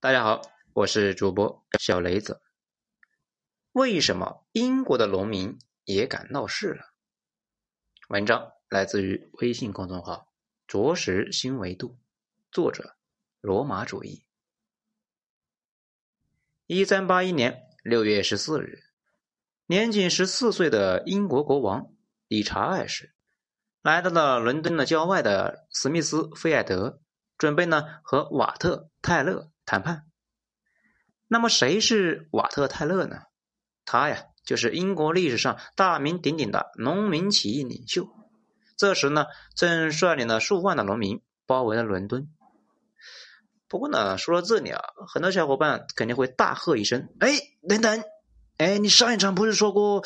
大家好，我是主播小雷子。为什么英国的农民也敢闹事了？文章来自于微信公众号“着实新维度”，作者罗马主义。一三八一年六月十四日，年仅十四岁的英国国王理查二世来到了伦敦的郊外的史密斯菲尔德，准备呢和瓦特泰勒。谈判。那么谁是瓦特泰勒呢？他呀，就是英国历史上大名鼎鼎的农民起义领袖。这时呢，正率领了数万的农民包围了伦敦。不过呢，说到这里啊，很多小伙伴肯定会大喝一声：“哎，等等！哎，你上一场不是说过，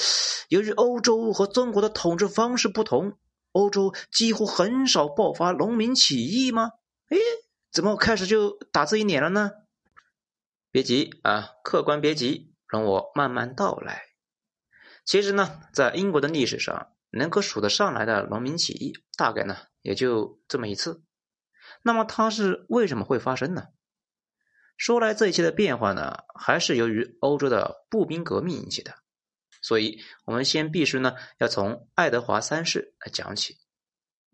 由于欧洲和中国的统治方式不同，欧洲几乎很少爆发农民起义吗？”哎。怎么开始就打自己脸了呢？别急啊，客官别急，容我慢慢道来。其实呢，在英国的历史上，能够数得上来的农民起义，大概呢也就这么一次。那么它是为什么会发生呢？说来这一切的变化呢，还是由于欧洲的步兵革命引起的。所以我们先必须呢要从爱德华三世来讲起。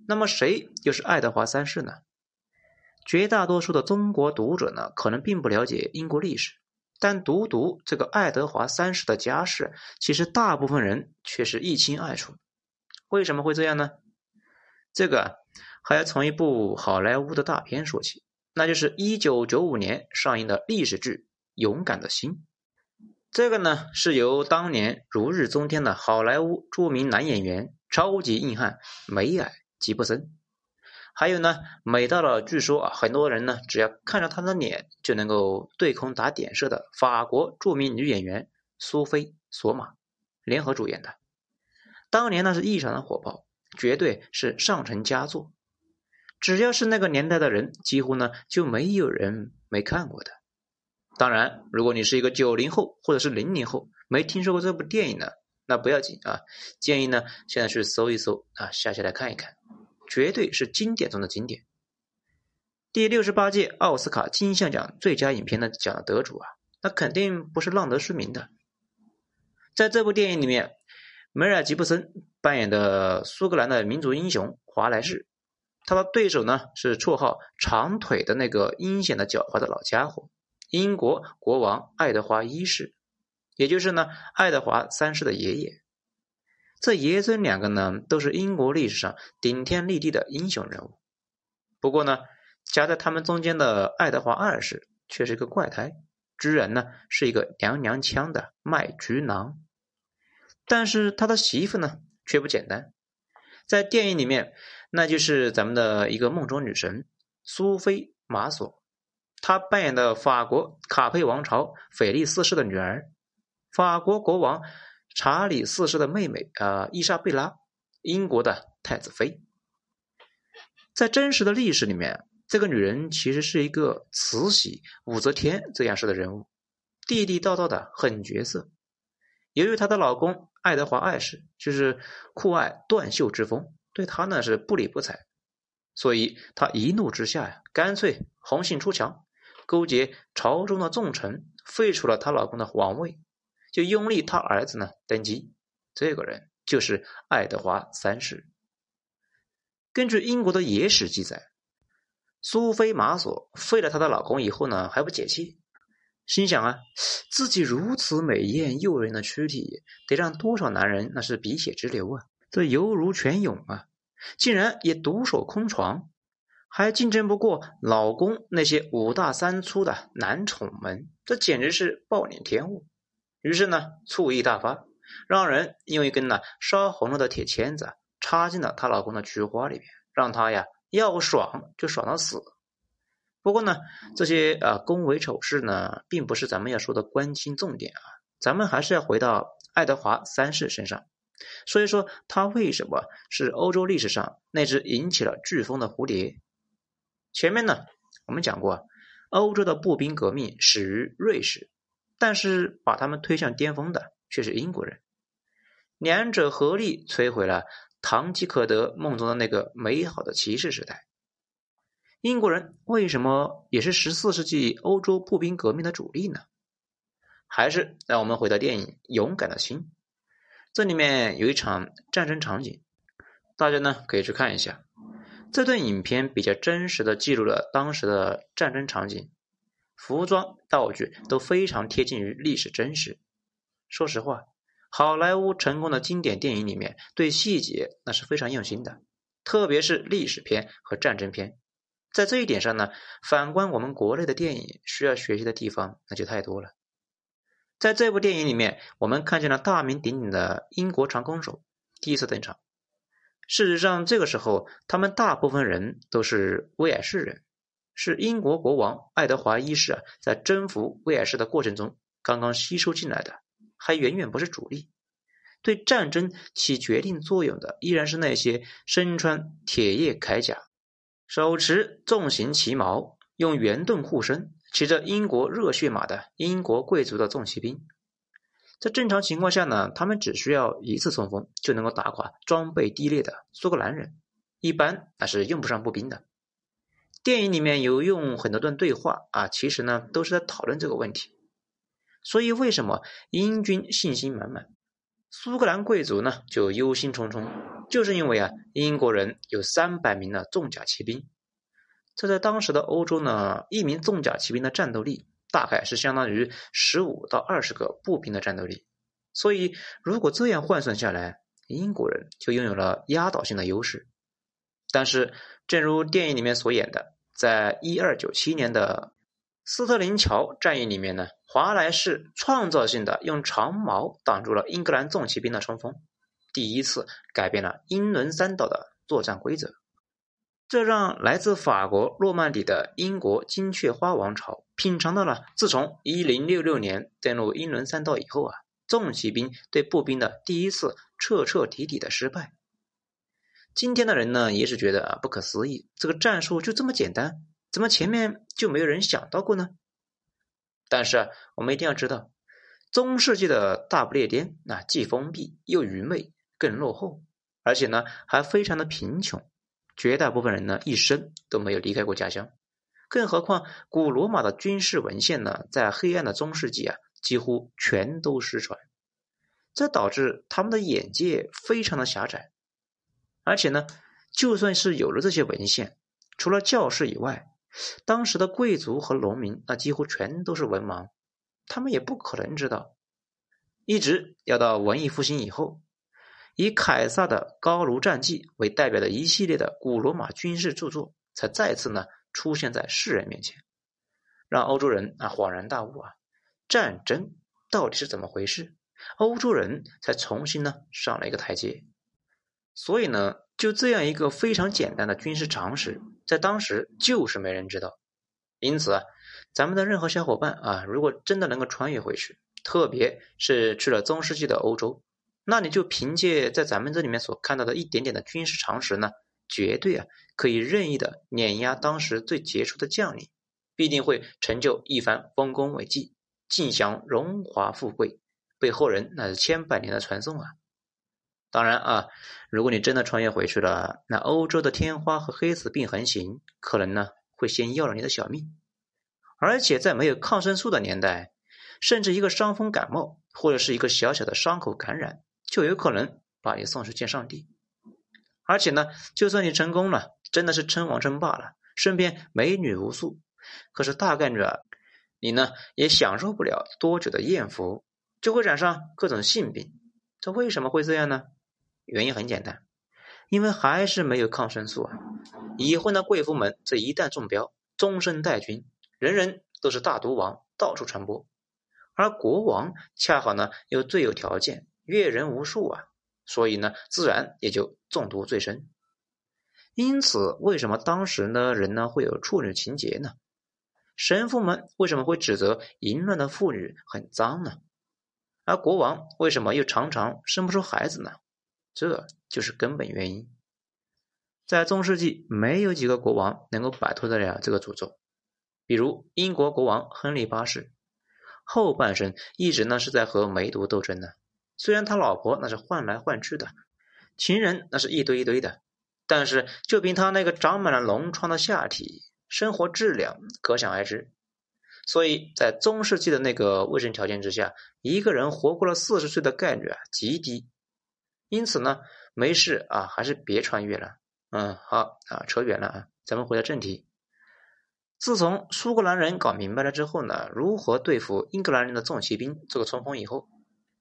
那么谁又是爱德华三世呢？绝大多数的中国读者呢，可能并不了解英国历史，但读读这个爱德华三世的家世，其实大部分人却是一清二楚。为什么会这样呢？这个还要从一部好莱坞的大片说起，那就是一九九五年上映的历史剧《勇敢的心》。这个呢，是由当年如日中天的好莱坞著名男演员、超级硬汉梅尔·吉布森。还有呢，美到了据说啊，很多人呢只要看着他的脸就能够对空打点射的法国著名女演员苏菲·索玛联合主演的，当年那是异常的火爆，绝对是上乘佳作。只要是那个年代的人，几乎呢就没有人没看过的。当然，如果你是一个九零后或者是零零后，没听说过这部电影呢，那不要紧啊，建议呢现在去搜一搜啊，下下来看一看。绝对是经典中的经典。第六十八届奥斯卡金像奖最佳影片的奖的得主啊，那肯定不是浪得虚名的。在这部电影里面，梅尔吉布森扮演的苏格兰的民族英雄华莱士，他的对手呢是绰号“长腿”的那个阴险的狡猾的老家伙——英国国王爱德华一世，也就是呢爱德华三世的爷爷。这爷孙两个呢，都是英国历史上顶天立地的英雄人物。不过呢，夹在他们中间的爱德华二世却是一个怪胎，居然呢是一个娘娘腔的卖菊郎。但是他的媳妇呢却不简单，在电影里面，那就是咱们的一个梦中女神苏菲玛索，她扮演的法国卡佩王朝菲利四世的女儿，法国国王。查理四世的妹妹啊，伊莎贝拉，英国的太子妃。在真实的历史里面，这个女人其实是一个慈禧、武则天这样式的人物，地地道道的狠角色。由于她的老公爱德华二世就是酷爱断袖之风，对她呢是不理不睬，所以她一怒之下呀，干脆红杏出墙，勾结朝中的重臣，废除了她老公的皇位。就拥立他儿子呢登基，这个人就是爱德华三世。根据英国的野史记载，苏菲玛索废了她的老公以后呢，还不解气，心想啊，自己如此美艳诱人的躯体，得让多少男人那是鼻血直流啊！这犹如泉涌啊！竟然也独守空床，还竞争不过老公那些五大三粗的男宠们，这简直是暴殄天物。于是呢，醋意大发，让人用一根呢烧红了的铁签子插进了她老公的菊花里面，让他呀要爽就爽到死。不过呢，这些啊宫闱丑事呢，并不是咱们要说的关心重点啊，咱们还是要回到爱德华三世身上。所以说，他为什么是欧洲历史上那只引起了飓风的蝴蝶？前面呢，我们讲过，欧洲的步兵革命始于瑞士。但是把他们推向巅峰的却是英国人，两者合力摧毁了堂吉诃德梦中的那个美好的骑士时代。英国人为什么也是十四世纪欧洲步兵革命的主力呢？还是让我们回到电影《勇敢的心》，这里面有一场战争场景，大家呢可以去看一下。这段影片比较真实的记录了当时的战争场景，服装、道具都非常贴近于历史真实。说实话，好莱坞成功的经典电影里面对细节那是非常用心的，特别是历史片和战争片。在这一点上呢，反观我们国内的电影，需要学习的地方那就太多了。在这部电影里面，我们看见了大名鼎鼎的英国长弓手第一次登场。事实上，这个时候他们大部分人都是威尔士人，是英国国王爱德华一世啊在征服威尔士的过程中刚刚吸收进来的，还远远不是主力。对战争起决定作用的，依然是那些身穿铁叶铠甲。手持重型旗矛，用圆盾护身，骑着英国热血马的英国贵族的重骑兵，在正常情况下呢，他们只需要一次冲锋就能够打垮装备低劣的苏格兰人，一般那是用不上步兵的。电影里面有用很多段对话啊，其实呢都是在讨论这个问题。所以为什么英军信心满满？苏格兰贵族呢，就忧心忡忡，就是因为啊，英国人有三百名的重甲骑兵，这在当时的欧洲呢，一名重甲骑兵的战斗力大概是相当于十五到二十个步兵的战斗力，所以如果这样换算下来，英国人就拥有了压倒性的优势。但是，正如电影里面所演的，在一二九七年的。斯特林桥战役里面呢，华莱士创造性的用长矛挡住了英格兰重骑兵的冲锋，第一次改变了英伦三岛的作战规则。这让来自法国诺曼底的英国金雀花王朝品尝到了自从1066年登陆英伦三岛以后啊，重骑兵对步兵的第一次彻彻底底的失败。今天的人呢，也是觉得啊不可思议，这个战术就这么简单。怎么前面就没有人想到过呢？但是啊，我们一定要知道，中世纪的大不列颠那既封闭又愚昧，更落后，而且呢还非常的贫穷，绝大部分人呢一生都没有离开过家乡。更何况古罗马的军事文献呢，在黑暗的中世纪啊几乎全都失传，这导致他们的眼界非常的狭窄。而且呢，就算是有了这些文献，除了教士以外，当时的贵族和农民，那几乎全都是文盲，他们也不可能知道。一直要到文艺复兴以后，以凯撒的《高卢战记》为代表的一系列的古罗马军事著作，才再次呢出现在世人面前，让欧洲人啊恍然大悟啊，战争到底是怎么回事？欧洲人才重新呢上了一个台阶。所以呢。就这样一个非常简单的军事常识，在当时就是没人知道。因此啊，咱们的任何小伙伴啊，如果真的能够穿越回去，特别是去了中世纪的欧洲，那你就凭借在咱们这里面所看到的一点点的军事常识呢，绝对啊可以任意的碾压当时最杰出的将领，必定会成就一番丰功伟绩，尽享荣华富贵，被后人那是千百年的传颂啊。当然啊，如果你真的穿越回去了，那欧洲的天花和黑死病横行，可能呢会先要了你的小命。而且在没有抗生素的年代，甚至一个伤风感冒或者是一个小小的伤口感染，就有可能把你送去见上帝。而且呢，就算你成功了，真的是称王称霸了，身边美女无数，可是大概率啊，你呢也享受不了多久的艳福，就会染上各种性病。这为什么会这样呢？原因很简单，因为还是没有抗生素啊！已婚的贵妇们，这一旦中标，终身带菌，人人都是大毒王，到处传播。而国王恰好呢，又最有条件，阅人无数啊，所以呢，自然也就中毒最深。因此，为什么当时呢人呢会有处女情节呢？神父们为什么会指责淫乱的妇女很脏呢？而国王为什么又常常生不出孩子呢？这就是根本原因。在中世纪，没有几个国王能够摆脱得了这个诅咒。比如英国国王亨利八世，后半生一直呢是在和梅毒斗争的。虽然他老婆那是换来换去的，情人那是一堆一堆的，但是就凭他那个长满了脓疮的下体，生活质量可想而知。所以在中世纪的那个卫生条件之下，一个人活过了四十岁的概率啊极低。因此呢，没事啊，还是别穿越了。嗯，好啊，扯远了啊，咱们回到正题。自从苏格兰人搞明白了之后呢，如何对付英格兰人的重骑兵这个冲锋以后，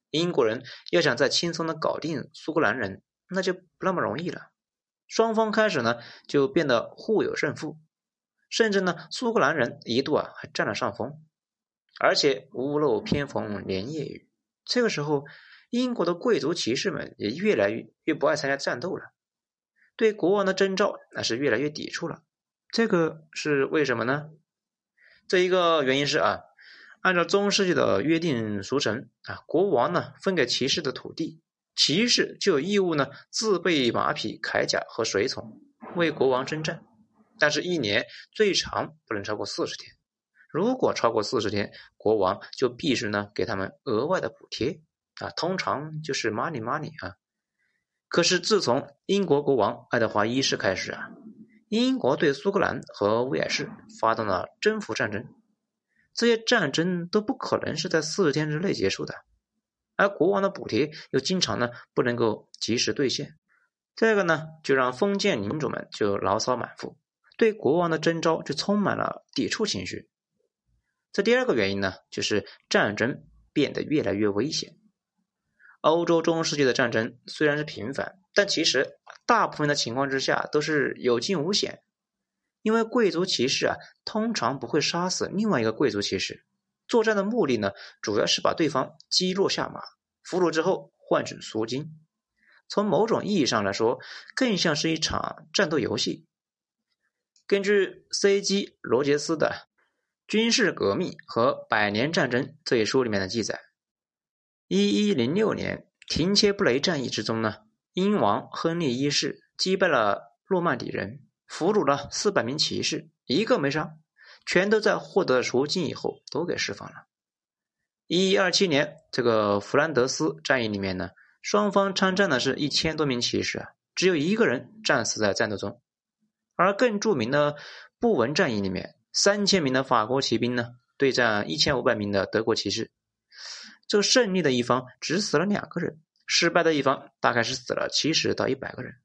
英国人要想再轻松的搞定苏格兰人，那就不那么容易了。双方开始呢就变得互有胜负，甚至呢苏格兰人一度啊还占了上风，而且屋漏偏逢连夜雨。这个时候，英国的贵族骑士们也越来越越不爱参加战斗了，对国王的征召那是越来越抵触了。这个是为什么呢？这一个原因是啊，按照中世纪的约定俗成啊，国王呢分给骑士的土地，骑士就有义务呢自备马匹、铠甲和随从，为国王征战。但是，一年最长不能超过四十天。如果超过四十天，国王就必须呢给他们额外的补贴啊，通常就是 money money 啊。可是，自从英国国王爱德华一世开始啊。英国对苏格兰和威尔士发动了征服战争，这些战争都不可能是在四十天之内结束的，而国王的补贴又经常呢不能够及时兑现，这个呢就让封建领主们就牢骚满腹，对国王的征召就充满了抵触情绪。这第二个原因呢，就是战争变得越来越危险。欧洲中世纪的战争虽然是频繁，但其实。大部分的情况之下都是有惊无险，因为贵族骑士啊通常不会杀死另外一个贵族骑士。作战的目的呢，主要是把对方击落下马，俘虏之后换取赎金。从某种意义上来说，更像是一场战斗游戏。根据 C.G. 罗杰斯的《军事革命和百年战争》这一书里面的记载，一一零六年廷切布雷战役之中呢。英王亨利一世击败了诺曼底人，俘虏了四百名骑士，一个没杀，全都在获得赎金以后都给释放了。一一二七年，这个弗兰德斯战役里面呢，双方参战的是一千多名骑士，只有一个人战死在战斗中。而更著名的布文战役里面，三千名的法国骑兵呢对战一千五百名的德国骑士，这个胜利的一方只死了两个人。失败的一方大概是死了七十到一百个人。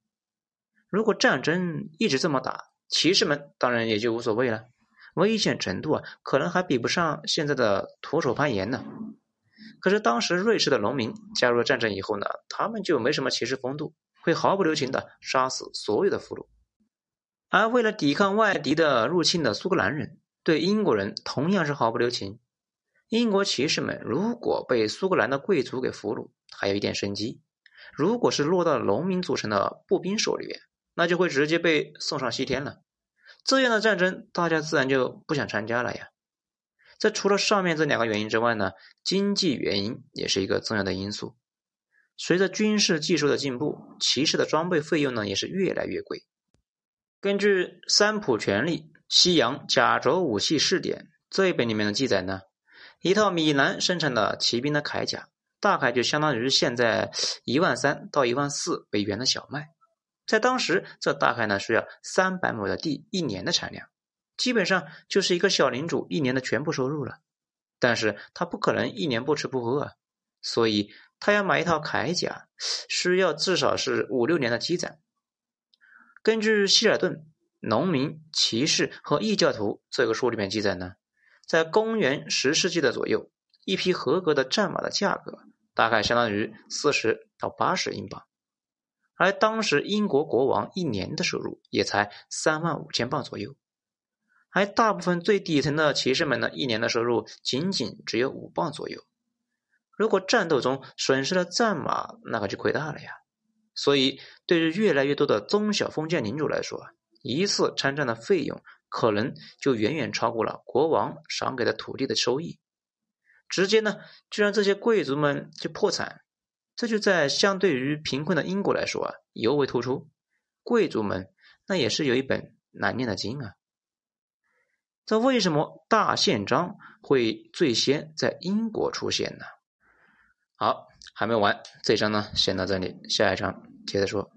如果战争一直这么打，骑士们当然也就无所谓了，危险程度啊，可能还比不上现在的徒手攀岩呢。可是当时瑞士的农民加入了战争以后呢，他们就没什么骑士风度，会毫不留情的杀死所有的俘虏。而为了抵抗外敌的入侵的苏格兰人，对英国人同样是毫不留情。英国骑士们如果被苏格兰的贵族给俘虏，还有一点生机；如果是落到农民组成的步兵手里边，那就会直接被送上西天了。这样的战争，大家自然就不想参加了呀。这除了上面这两个原因之外呢，经济原因也是一个重要的因素。随着军事技术的进步，骑士的装备费用呢也是越来越贵。根据《三浦权力西洋甲胄武器试点》这一本里面的记载呢。一套米兰生产的骑兵的铠甲，大概就相当于现在一万三到一万四美元的小麦，在当时，这大概呢需要三百亩的地一年的产量，基本上就是一个小领主一年的全部收入了。但是他不可能一年不吃不喝啊，所以他要买一套铠甲，需要至少是五六年的积攒。根据希尔顿《农民、骑士和异教徒》这个书里面记载呢。在公元十世纪的左右，一匹合格的战马的价格大概相当于四十到八十英镑，而当时英国国王一年的收入也才三万五千镑左右，而大部分最底层的骑士们呢，一年的收入仅仅只有五磅左右。如果战斗中损失了战马，那可就亏大了呀。所以，对于越来越多的中小封建领主来说，一次参战的费用。可能就远远超过了国王赏给的土地的收益，直接呢就让这些贵族们就破产，这就在相对于贫困的英国来说啊尤为突出。贵族们那也是有一本难念的经啊。这为什么大宪章会最先在英国出现呢？好，还没完，这一章呢先到这里，下一章接着说。